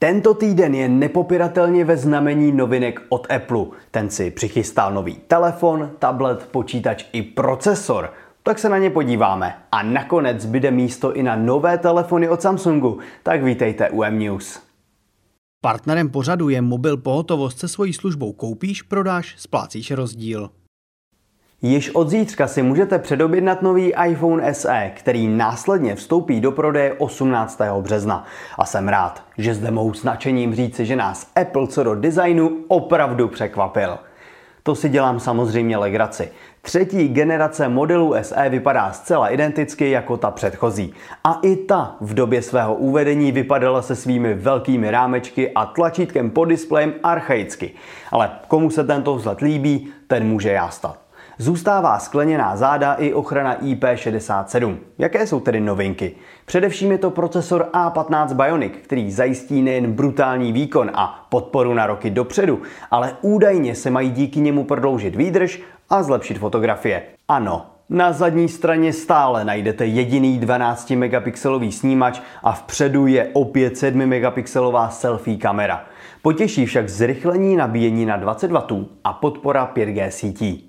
Tento týden je nepopiratelně ve znamení novinek od Apple. Ten si přichystal nový telefon, tablet, počítač i procesor. Tak se na ně podíváme. A nakonec bude místo i na nové telefony od Samsungu. Tak vítejte u M-News. Partnerem pořadu je mobil pohotovost se svojí službou koupíš, prodáš, splácíš rozdíl. Již od zítřka si můžete předobjednat nový iPhone SE, který následně vstoupí do prodeje 18. března. A jsem rád, že zde mohu s nadšením říci, že nás Apple co do designu opravdu překvapil. To si dělám samozřejmě legraci. Třetí generace modelu SE vypadá zcela identicky jako ta předchozí. A i ta v době svého uvedení vypadala se svými velkými rámečky a tlačítkem pod displejem archaicky. Ale komu se tento vzhled líbí, ten může jástat. Zůstává skleněná záda i ochrana IP67. Jaké jsou tedy novinky? Především je to procesor A15 Bionic, který zajistí nejen brutální výkon a podporu na roky dopředu, ale údajně se mají díky němu prodloužit výdrž a zlepšit fotografie. Ano, na zadní straně stále najdete jediný 12 megapixelový snímač a vpředu je opět 7 megapixelová selfie kamera. Potěší však zrychlení nabíjení na 20 W a podpora 5G sítí.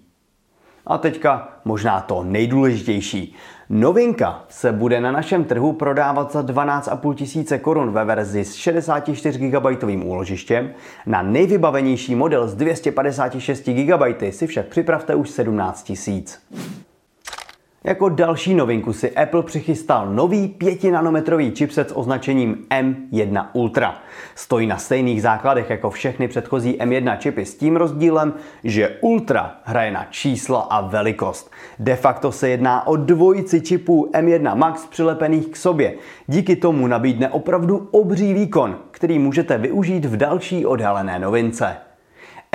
A teďka možná to nejdůležitější. Novinka se bude na našem trhu prodávat za 12,5 tisíce korun ve verzi s 64 GB úložištěm. Na nejvybavenější model s 256 GB si však připravte už 17 tisíc. Jako další novinku si Apple přichystal nový 5 nanometrový chipset s označením M1 Ultra. Stojí na stejných základech jako všechny předchozí M1 čipy s tím rozdílem, že Ultra hraje na čísla a velikost. De facto se jedná o dvojici čipů M1 Max přilepených k sobě. Díky tomu nabídne opravdu obří výkon, který můžete využít v další odhalené novince.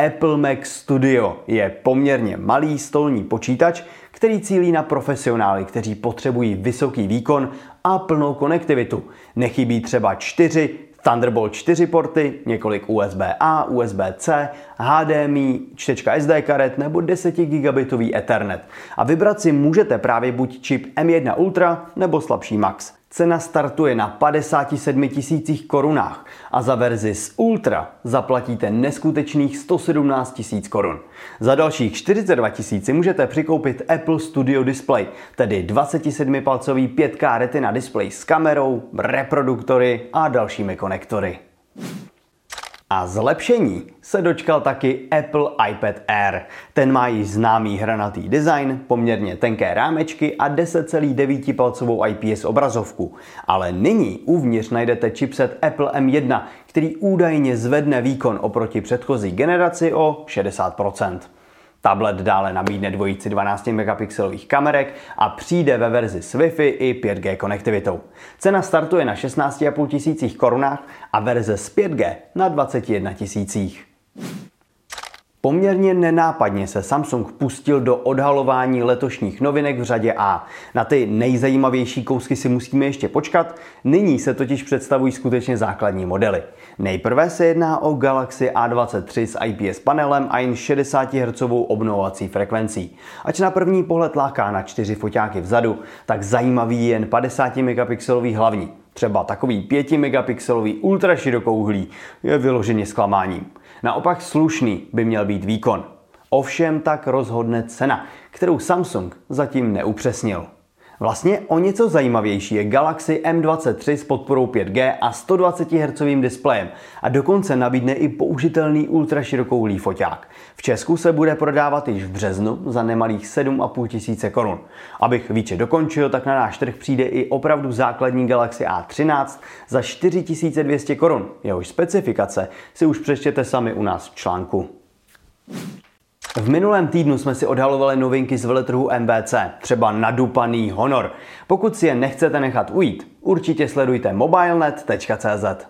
Apple Mac Studio je poměrně malý stolní počítač, který cílí na profesionály, kteří potřebují vysoký výkon a plnou konektivitu. Nechybí třeba čtyři Thunderbolt 4 porty, několik USB-A, USB-C, HDMI, čtečka SD karet nebo 10 gigabitový Ethernet. A vybrat si můžete právě buď čip M1 Ultra nebo slabší Max. Cena startuje na 57 tisících korunách a za verzi s Ultra zaplatíte neskutečných 117 tisíc korun. Za dalších 42 tisíci můžete přikoupit Apple Studio Display, tedy 27-palcový 5K Retina display s kamerou, reproduktory a dalšími konektory. A zlepšení se dočkal taky Apple iPad Air. Ten má již známý hranatý design, poměrně tenké rámečky a 10,9 palcovou IPS obrazovku. Ale nyní uvnitř najdete chipset Apple M1, který údajně zvedne výkon oproti předchozí generaci o 60%. Tablet dále nabídne dvojici 12 megapixelových kamerek a přijde ve verzi s Wi-Fi i 5G konektivitou. Cena startuje na 16,5 tisících korunách a verze s 5G na 21 tisících. Poměrně nenápadně se Samsung pustil do odhalování letošních novinek v řadě A. Na ty nejzajímavější kousky si musíme ještě počkat, nyní se totiž představují skutečně základní modely. Nejprve se jedná o Galaxy A23 s IPS panelem a jen 60 Hz obnovovací frekvencí. Ač na první pohled láká na čtyři foťáky vzadu, tak zajímavý je jen 50 megapixelový hlavní. Třeba takový 5 megapixelový ultraširokouhlý je vyloženě zklamáním. Naopak slušný by měl být výkon. Ovšem tak rozhodne cena, kterou Samsung zatím neupřesnil. Vlastně o něco zajímavější je Galaxy M23 s podporou 5G a 120 Hz displejem a dokonce nabídne i použitelný ultraširokouhlý foťák. V Česku se bude prodávat již v březnu za nemalých 7,5 tisíce korun. Abych více dokončil, tak na náš trh přijde i opravdu základní Galaxy A13 za 4200 korun. Jehož specifikace si už přečtěte sami u nás v článku. V minulém týdnu jsme si odhalovali novinky z veletrhu MBC, třeba nadupaný Honor. Pokud si je nechcete nechat ujít, určitě sledujte mobilenet.cz.